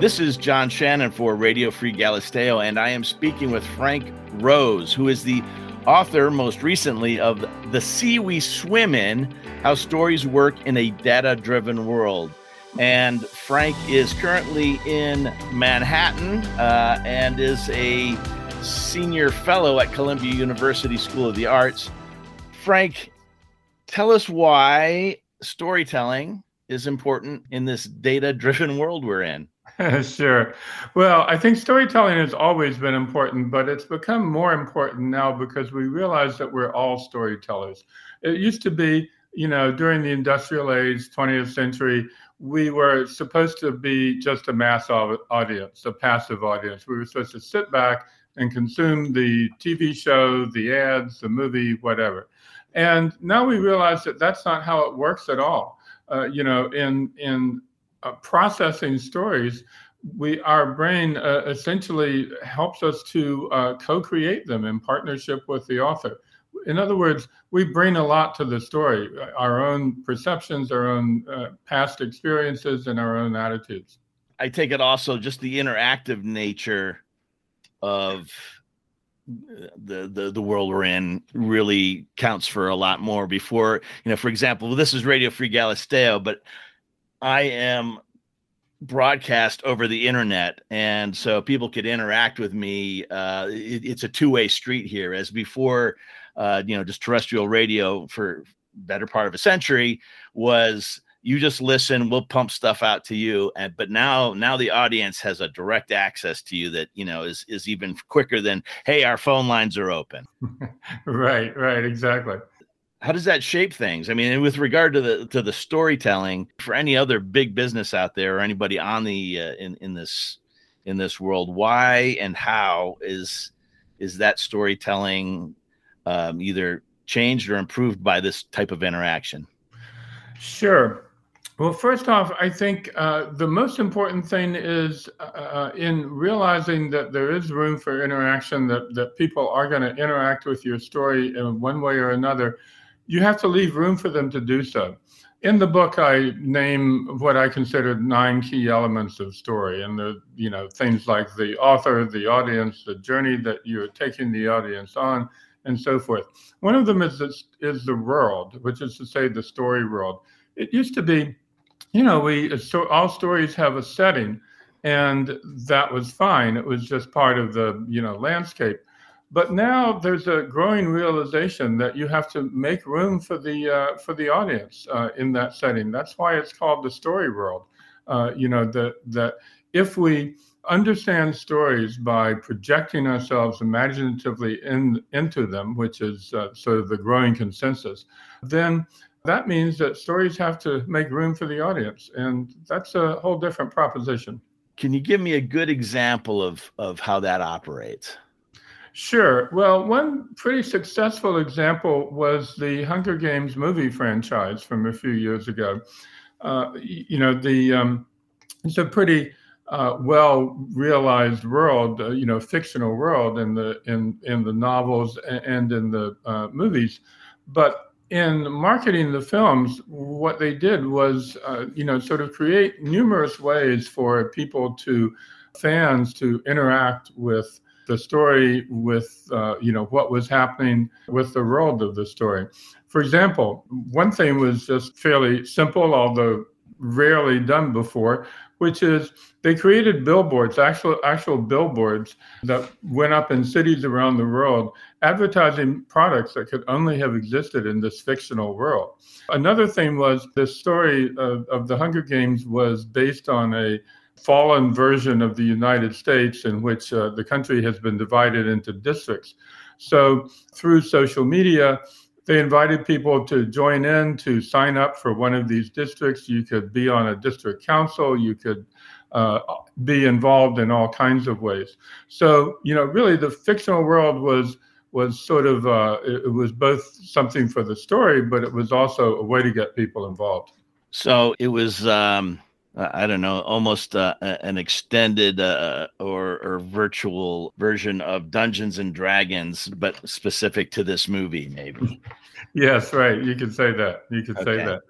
This is John Shannon for Radio Free Galisteo, and I am speaking with Frank Rose, who is the author most recently of The Sea We Swim In How Stories Work in a Data Driven World. And Frank is currently in Manhattan uh, and is a senior fellow at Columbia University School of the Arts. Frank, tell us why storytelling is important in this data driven world we're in. sure. Well, I think storytelling has always been important, but it's become more important now because we realize that we're all storytellers. It used to be, you know, during the industrial age, 20th century, we were supposed to be just a mass audience, a passive audience. We were supposed to sit back and consume the TV show, the ads, the movie, whatever. And now we realize that that's not how it works at all. Uh, you know, in in uh, processing stories, we our brain uh, essentially helps us to uh, co-create them in partnership with the author. In other words, we bring a lot to the story, our own perceptions, our own uh, past experiences, and our own attitudes. I take it also just the interactive nature of the, the the world we're in really counts for a lot more before you know for example this is radio free galisteo but I am broadcast over the internet and so people could interact with me uh, it, it's a two-way street here. As before uh, you know just terrestrial radio for better part of a century was you just listen we'll pump stuff out to you and but now now the audience has a direct access to you that you know is is even quicker than hey our phone lines are open. Right right exactly how does that shape things? I mean, with regard to the to the storytelling for any other big business out there or anybody on the uh, in in this in this world, why and how is is that storytelling um, either changed or improved by this type of interaction? Sure. Well, first off, I think uh, the most important thing is uh, uh in realizing that there is room for interaction, that, that people are going to interact with your story in one way or another you have to leave room for them to do so. In the book, I name what I consider nine key elements of story, and the you know things like the author, the audience, the journey that you're taking the audience on, and so forth. One of them is this, is the world, which is to say the story world. It used to be, you know, we all stories have a setting, and that was fine. It was just part of the you know landscape. But now there's a growing realization that you have to make room for the uh, for the audience uh, in that setting. That's why it's called the story world. Uh, you know that that if we understand stories by projecting ourselves imaginatively in into them, which is uh, sort of the growing consensus, then that means that stories have to make room for the audience, and that's a whole different proposition. Can you give me a good example of of how that operates? Sure. Well, one pretty successful example was the Hunger Games movie franchise from a few years ago. Uh, you know, the um, it's a pretty uh, well realized world, uh, you know, fictional world in the in in the novels and in the uh, movies, but in marketing the films, what they did was, uh, you know, sort of create numerous ways for people to fans to interact with the story with uh, you know what was happening with the world of the story. For example, one thing was just fairly simple, although rarely done before, which is they created billboards, actual actual billboards that went up in cities around the world, advertising products that could only have existed in this fictional world. Another thing was the story of, of the Hunger Games was based on a fallen version of the United States in which uh, the country has been divided into districts. So through social media, they invited people to join in to sign up for one of these districts. You could be on a district council. You could uh, be involved in all kinds of ways. So you know, really, the fictional world was was sort of uh, it was both something for the story, but it was also a way to get people involved. So it was. Um I don't know, almost uh, an extended uh, or, or virtual version of Dungeons and Dragons, but specific to this movie, maybe. yes, right. You can say that. You can okay. say that.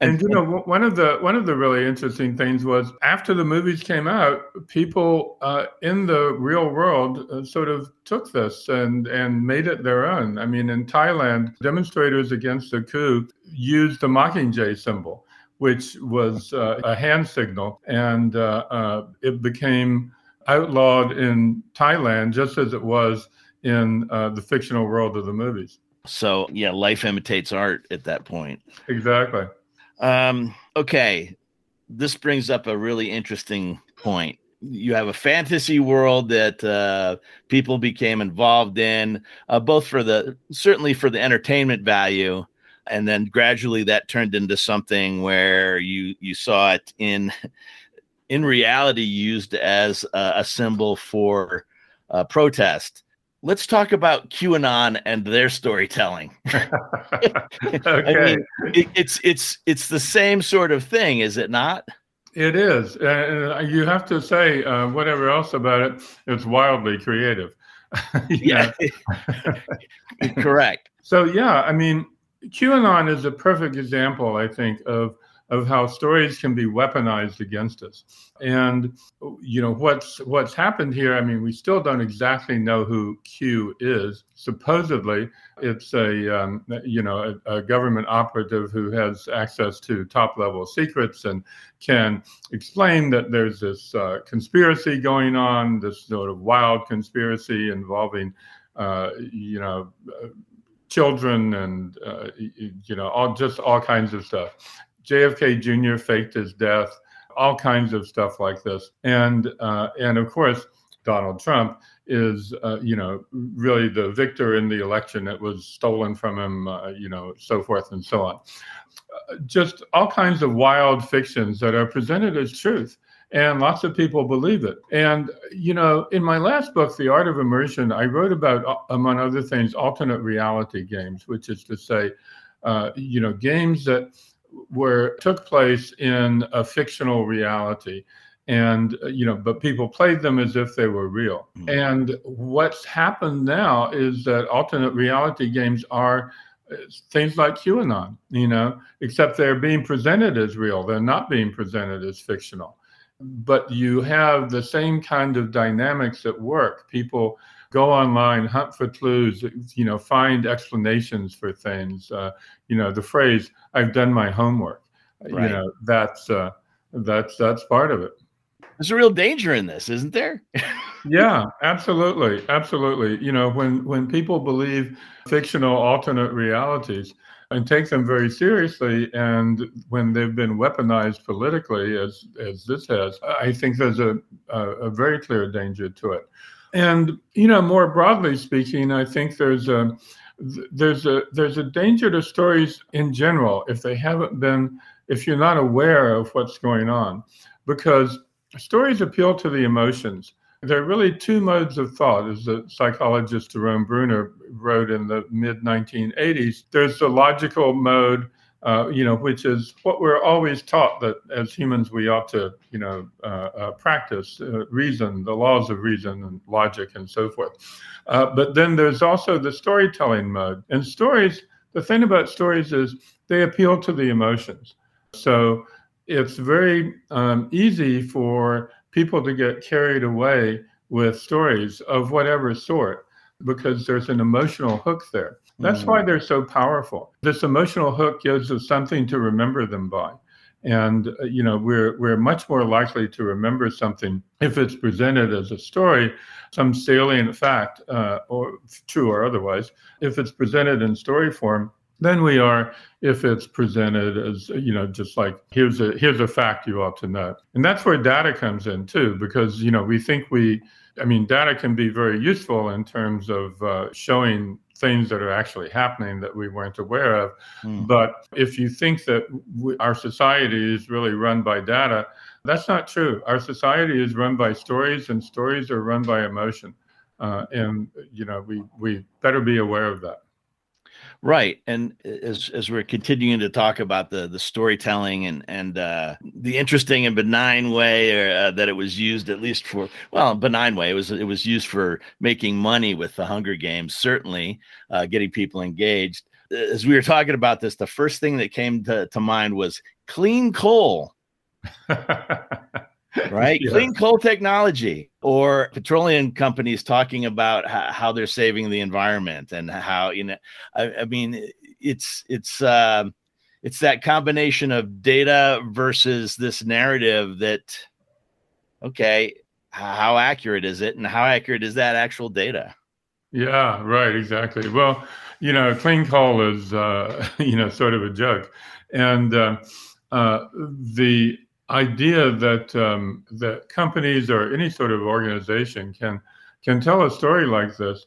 And, and, you know, one of the one of the really interesting things was after the movies came out, people uh, in the real world uh, sort of took this and and made it their own. I mean, in Thailand, demonstrators against the coup used the Mockingjay symbol, which was uh, a hand signal, and uh, uh, it became outlawed in Thailand just as it was in uh, the fictional world of the movies. So yeah, life imitates art at that point. Exactly. Um, okay, this brings up a really interesting point. You have a fantasy world that uh, people became involved in, uh, both for the certainly for the entertainment value, and then gradually that turned into something where you you saw it in in reality used as a, a symbol for uh, protest let's talk about QAnon and their storytelling. okay. I mean, it, it's it's it's the same sort of thing, is it not? It is, and you have to say uh, whatever else about it. It's wildly creative. yeah, correct. So yeah, I mean, QAnon is a perfect example, I think, of of how stories can be weaponized against us. And you know what's what's happened here. I mean, we still don't exactly know who Q is. Supposedly, it's a um, you know a, a, government operative who has access to top level secrets and can explain that there's this uh, conspiracy going on, this sort of wild conspiracy involving uh, you know. Children and uh, you know all just all kinds of stuff JFK Jr. faked his death, all kinds of stuff like this, and uh, and of course Donald Trump is uh, you know really the victor in the election that was stolen from him, uh, you know, so forth and so on. Uh, just all kinds of wild fictions that are presented as truth and lots of people believe it. And you know, in my last book, The Art of Immersion, I wrote about, uh, among other things, alternate reality games, which is to say, uh, you know, games that were took place in a fictional reality and uh, you know but people played them as if they were real mm-hmm. and what's happened now is that alternate reality games are uh, things like qanon you know except they're being presented as real they're not being presented as fictional but you have the same kind of dynamics at work people go online, hunt for clues, you know, find explanations for things. Uh, you know, the phrase "I've done my homework." Right. You know, that's uh, that's that's part of it. There's a real danger in this, isn't there? yeah, absolutely, absolutely. You know, when when people believe fictional alternate realities and take them very seriously, and when they've been weaponized politically, as as this has, I think there's a a, a very clear danger to it. And you know, more broadly speaking, I think there's a there's a there's a danger to stories in general if they haven't been if you're not aware of what's going on, because stories appeal to the emotions. There are really two modes of thought, as the psychologist Jerome Bruner wrote in the mid 1980s. There's the logical mode, uh, you know, which is what we're always taught that as humans we ought to, you know, uh, uh, practice uh, reason, the laws of reason and logic and so forth. Uh, but then there's also the storytelling mode. And stories, the thing about stories is they appeal to the emotions. So it's very um, easy for people to get carried away with stories of whatever sort because there's an emotional hook there. That's why mm. they're so powerful. This emotional hook gives us something to remember them by. And uh, you know, we're we're much more likely to remember something if it's presented as a story, some salient fact, uh, or true or otherwise. If it's presented in story form, than we are if it's presented as you know just like here's a here's a fact you ought to know and that's where data comes in too because you know we think we i mean data can be very useful in terms of uh, showing things that are actually happening that we weren't aware of. Mm. But if you think that we, our society is really run by data, that's not true. Our society is run by stories, and stories are run by emotion. Uh, and you know, we we better be aware of that. Right, and as as we're continuing to talk about the the storytelling and and uh, the interesting and benign way uh, that it was used, at least for well, benign way it was it was used for making money with the Hunger Games, certainly uh, getting people engaged. as we were talking about this, the first thing that came to, to mind was clean coal. right? Yeah. Clean coal technology or petroleum companies talking about how, how, they're saving the environment and how, you know, I, I mean, it's, it's, uh, it's that combination of data versus this narrative that, okay, how accurate is it and how accurate is that actual data? Yeah, right, exactly. Well, you know, clean coal is, uh, you know, sort of a joke. And uh, uh, the idea that um, that companies or any sort of organization can can tell a story like this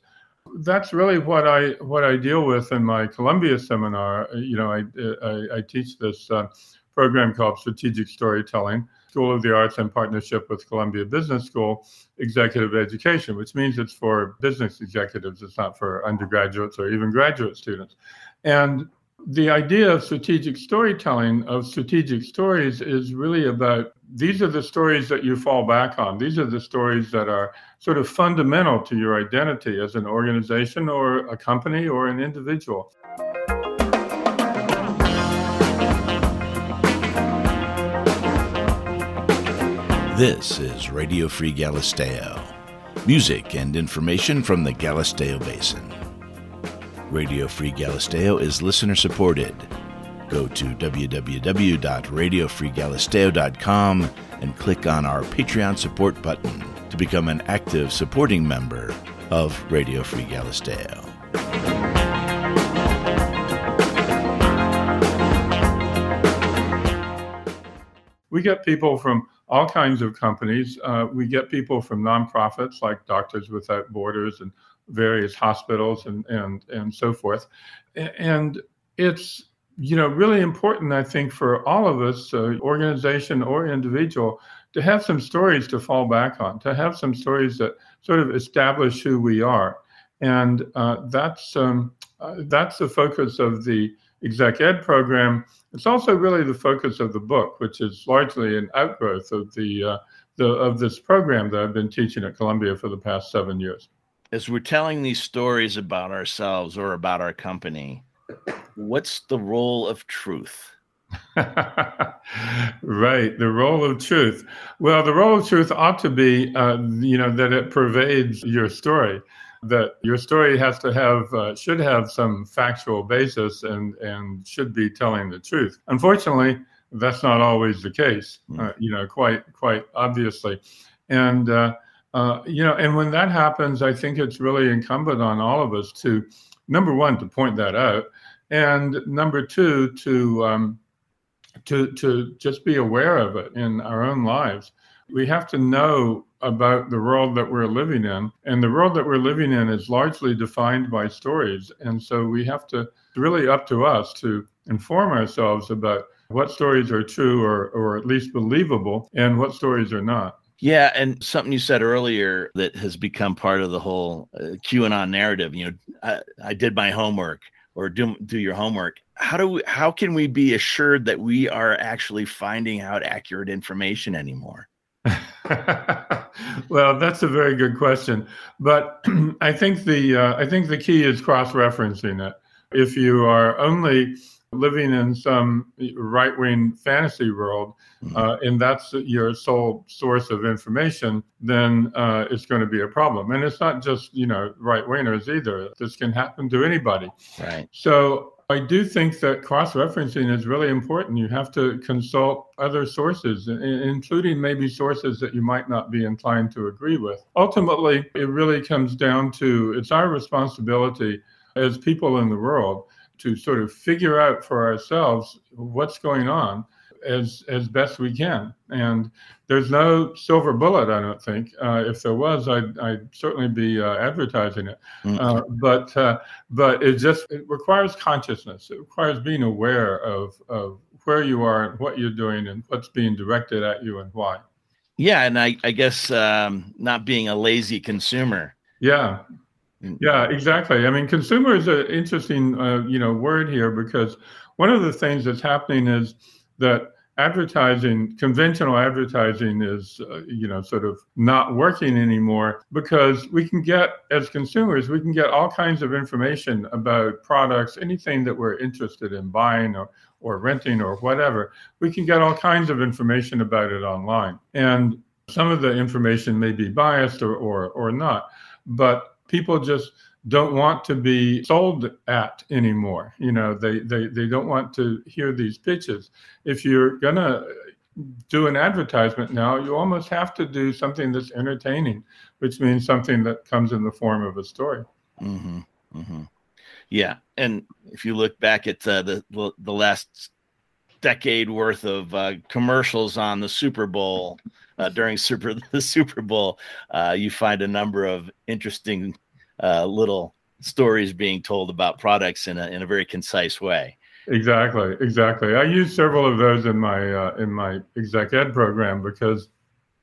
that's really what I what I deal with in my Columbia seminar. You know, I I, I teach this uh, program called Strategic Storytelling, School of the Arts in partnership with Columbia Business School Executive Education, which means it's for business executives. It's not for undergraduates or even graduate students. And the idea of strategic storytelling, of strategic stories, is really about these are the stories that you fall back on. These are the stories that are sort of fundamental to your identity as an organization or a company or an individual. This is Radio Free Galisteo. Music and information from the Galisteo Basin. Radio Free Galisteo is listener supported. Go to www.radiofreegalisteo.com and click on our Patreon support button to become an active supporting member of Radio Free Galisteo. We get people from all kinds of companies. Uh, we get people from nonprofits like Doctors Without Borders and various hospitals and and and so forth. And it's you know really important, I think, for all of us, uh, organization or individual, to have some stories to fall back on, to have some stories that sort of establish who we are, and uh, that's um, uh, that's the focus of the exec ed program. It's also really the focus of the book, which is largely an outgrowth of the, uh, the of this program that I've been teaching at Columbia for the past seven years as we're telling these stories about ourselves or about our company, what's the role of truth? right, the role of truth. Well, the role of truth ought to be, uh, you know, that it pervades your story. That your story has to have, uh, should have some factual basis, and and should be telling the truth. Unfortunately, that's not always the case. Hmm. Uh, you know, quite quite obviously, and uh, you know, and when that happens, I think it's really incumbent on all of us to, number one, to point that out, and number two, to um, to to just be aware of it in our own lives. We have to know about the world that we're living in, and the world that we're living in is largely defined by stories, and so we have to really up to us to inform ourselves about what stories are true or or at least believable, and what stories are not. Yeah, and something you said earlier that has become part of the whole uh, QAnon narrative. You know, I, I did my homework or do do your homework. How do we, how can we be assured that we are actually finding out accurate information anymore? well, that's a very good question, but I think the uh, I think the key is cross referencing it. If you are only living in some right wing fantasy world, mm-hmm. uh, and that's your sole source of information, then uh, it's going to be a problem. And it's not just you know right wingers either. This can happen to anybody. Right. So I do think that cross referencing is really important. You have to consult other sources, including maybe sources that you might not be inclined to agree with. Ultimately, it really comes down to it's our responsibility as people in the world to sort of figure out for ourselves what's going on as as best we can. And there's no silver bullet, I don't think. Uh, if there was, I'd, I'd certainly be uh, advertising it. Mm-hmm. Uh, but uh, but it just it requires consciousness. It requires being aware of of where you are and what you're doing and what's being directed at you and why. Yeah, and I I guess um, not being a lazy consumer. Yeah, yeah, exactly. I mean, consumer is an interesting, uh, you know, word here because one of the things that's happening is that advertising, conventional advertising is, uh, you know, sort of not working anymore because we can get, as consumers, we can get all kinds of information about products, anything that we're interested in buying or, or renting or whatever. We can get all kinds of information about it online. And some of the information may be biased or, or, or not, but people just don't want to be sold at anymore. You know, they, they, they don't want to hear these pitches. If you're to do an advertisement now, you almost have to do something that's entertaining, which means something that comes in the form of a story. Mm-hmm. Mm-hmm. Yeah, and if you look back at uh, the the last decade worth of uh, commercials on the Super Bowl uh, during Super the Super Bowl, uh, you find a number of interesting uh, little stories being told about products in a in a very concise way. Exactly, exactly. I use several of those in my uh, in my exec ed program because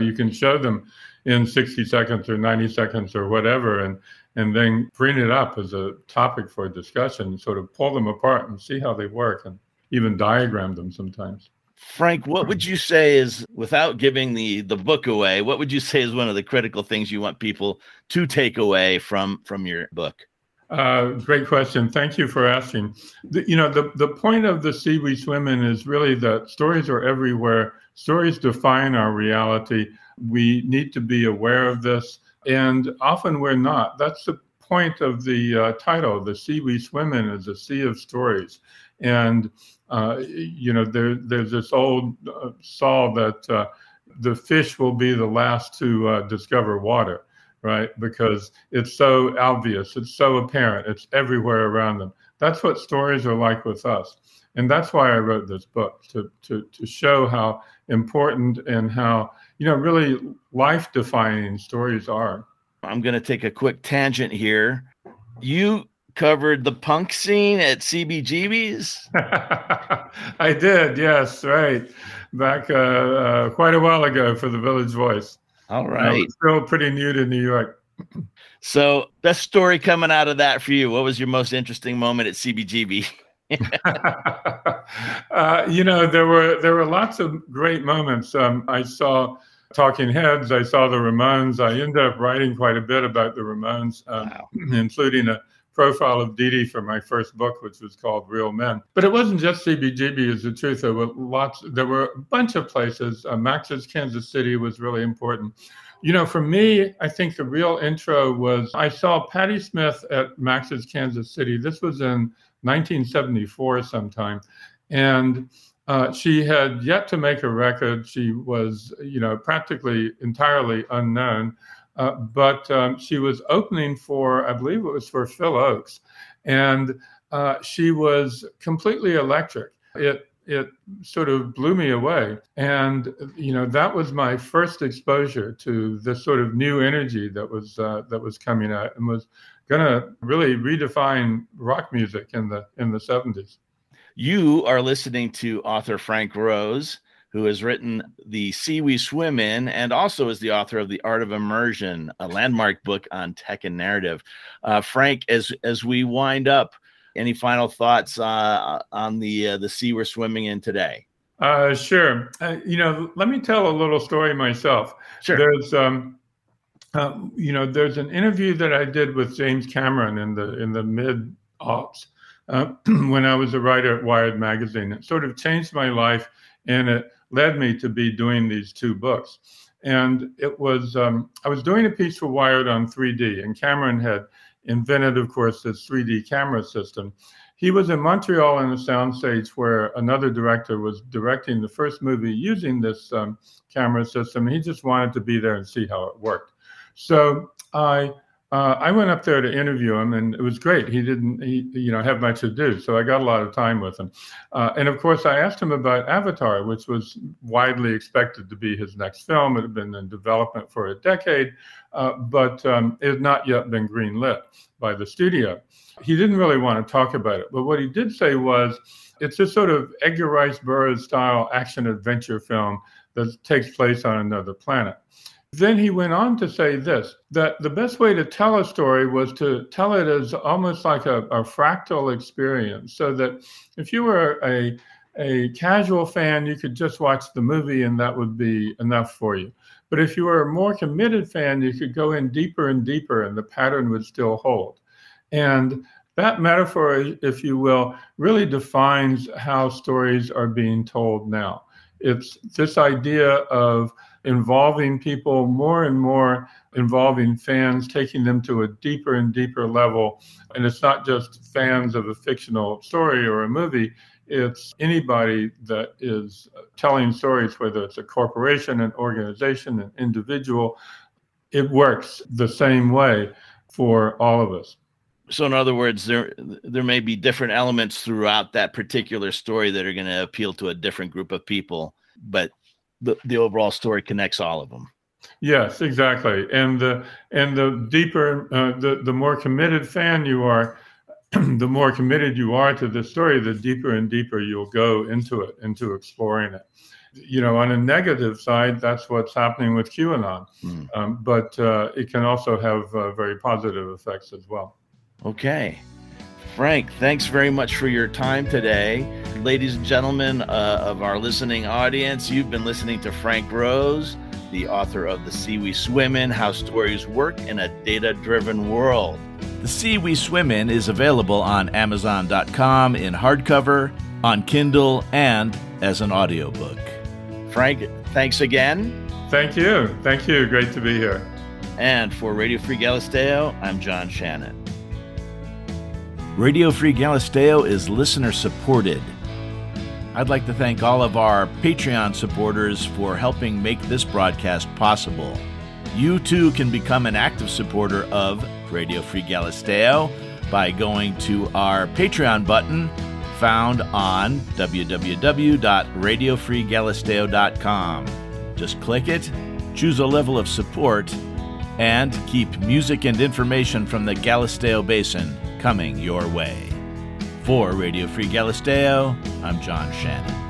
you can show them in 60 seconds or 90 seconds or whatever, and and then bring it up as a topic for discussion, sort of pull them apart and see how they work, and even diagram them sometimes. Frank, what would you say is, without giving the the book away, what would you say is one of the critical things you want people to take away from from your book? Uh, great question. Thank you for asking. The, you know, the, the point of the sea we swim in is really that stories are everywhere. Stories define our reality. We need to be aware of this, and often we're not. That's the point of the uh, title. The sea we swim in is a sea of stories, and uh, you know, there, there's this old uh, saw that uh, the fish will be the last to uh, discover water, right? Because it's so obvious, it's so apparent, it's everywhere around them. That's what stories are like with us. And that's why I wrote this book to, to, to show how important and how, you know, really life defining stories are. I'm going to take a quick tangent here. You covered the punk scene at CBGB's? I did, yes, right. Back uh, uh, quite a while ago for the Village Voice. All right. still pretty new to New York. so, best story coming out of that for you. What was your most interesting moment at CBGB? uh, you know, there were there were lots of great moments. Um, I saw Talking Heads. I saw the Ramones. I ended up writing quite a bit about the Ramones, um, wow. including a profile of Dee for my first book, which was called Real Men. But it wasn't just CBGB, is the truth. There were lots, there were a bunch of places. Uh, Max's Kansas City was really important. You know, for me, I think the real intro was I saw Patti Smith at Max's Kansas City. This was in 1974 sometime. And uh, she had yet to make a record. She was, you know, practically entirely unknown. Uh, but um, she was opening for, I believe it was for Phil Ochs, and uh, she was completely electric. It it sort of blew me away, and you know that was my first exposure to this sort of new energy that was uh, that was coming out and was going to really redefine rock music in the in the 70s. You are listening to author Frank Rose who has written The Sea We Swim In and also is the author of The Art of Immersion, a landmark book on tech and narrative. Uh, Frank, as as we wind up, any final thoughts uh, on the uh, the sea we're swimming in today? Uh, sure. Uh, you know, let me tell a little story myself. Sure. There's um, uh, you know, there's an interview that I did with James Cameron in the in the mid aughts uh, when I was a writer at Wired magazine. It sort of changed my life, and it led me to be doing these two books. And it was, um, I was doing a piece for Wired on 3D, and Cameron had invented, of course, this 3D camera system. He was in Montreal in a soundstage where another director was directing the first movie using this um, camera system. He just wanted to be there and see how it worked. So I uh, I went up there to interview him, and it was great. He didn't, he, you know, have much to do, so I got a lot of time with him. Uh, and of course, I asked him about Avatar, which was widely expected to be his next film. It had been in development for a decade, uh, but um, it had not yet been greenlit by the studio. He didn't really want to talk about it, but what he did say was, it's a sort of Edgar Rice Burroughs style action adventure film that takes place on another planet. Then he went on to say this that the best way to tell a story was to tell it as almost like a, a fractal experience. So that if you were a a casual fan, you could just watch the movie and that would be enough for you. But if you were a more committed fan, you could go in deeper and deeper and the pattern would still hold. And that metaphor, if you will, really defines how stories are being told now. It's this idea of involving people more and more, involving fans, taking them to a deeper and deeper level. And it's not just fans of a fictional story or a movie, it's anybody that is telling stories, whether it's a corporation, an organization, an individual. It works the same way for all of us. So, in other words, there there may be different elements throughout that particular story that are going to appeal to a different group of people, but the, the overall story connects all of them. Yes, exactly. And the and the deeper, uh, the the more committed fan you are, the more committed you are to the story, the deeper and deeper you'll go into it, into exploring it. You know, on a negative side, that's what's happening with QAnon, mm. um, but uh, it can also have uh, very positive effects as well. Okay. Frank, thanks very much for your time today. Ladies and gentlemen uh, of our listening audience, you've been listening to Frank Rose, the author of The Sea We Swim In How Stories Work in a Data Driven World. The Sea We Swim In is available on Amazon.com in hardcover, on Kindle, and as an audiobook. Frank, thanks again. Thank you. Thank you. Great to be here. And for Radio Free Galisteo, I'm John Shannon. Radio Free Galisteo is listener supported. I'd like to thank all of our Patreon supporters for helping make this broadcast possible. You too can become an active supporter of Radio Free Galisteo by going to our Patreon button found on www.radiofreegalisteo.com. Just click it, choose a level of support, and keep music and information from the Galisteo Basin coming your way. For Radio Free Galisteo, I'm John Shannon.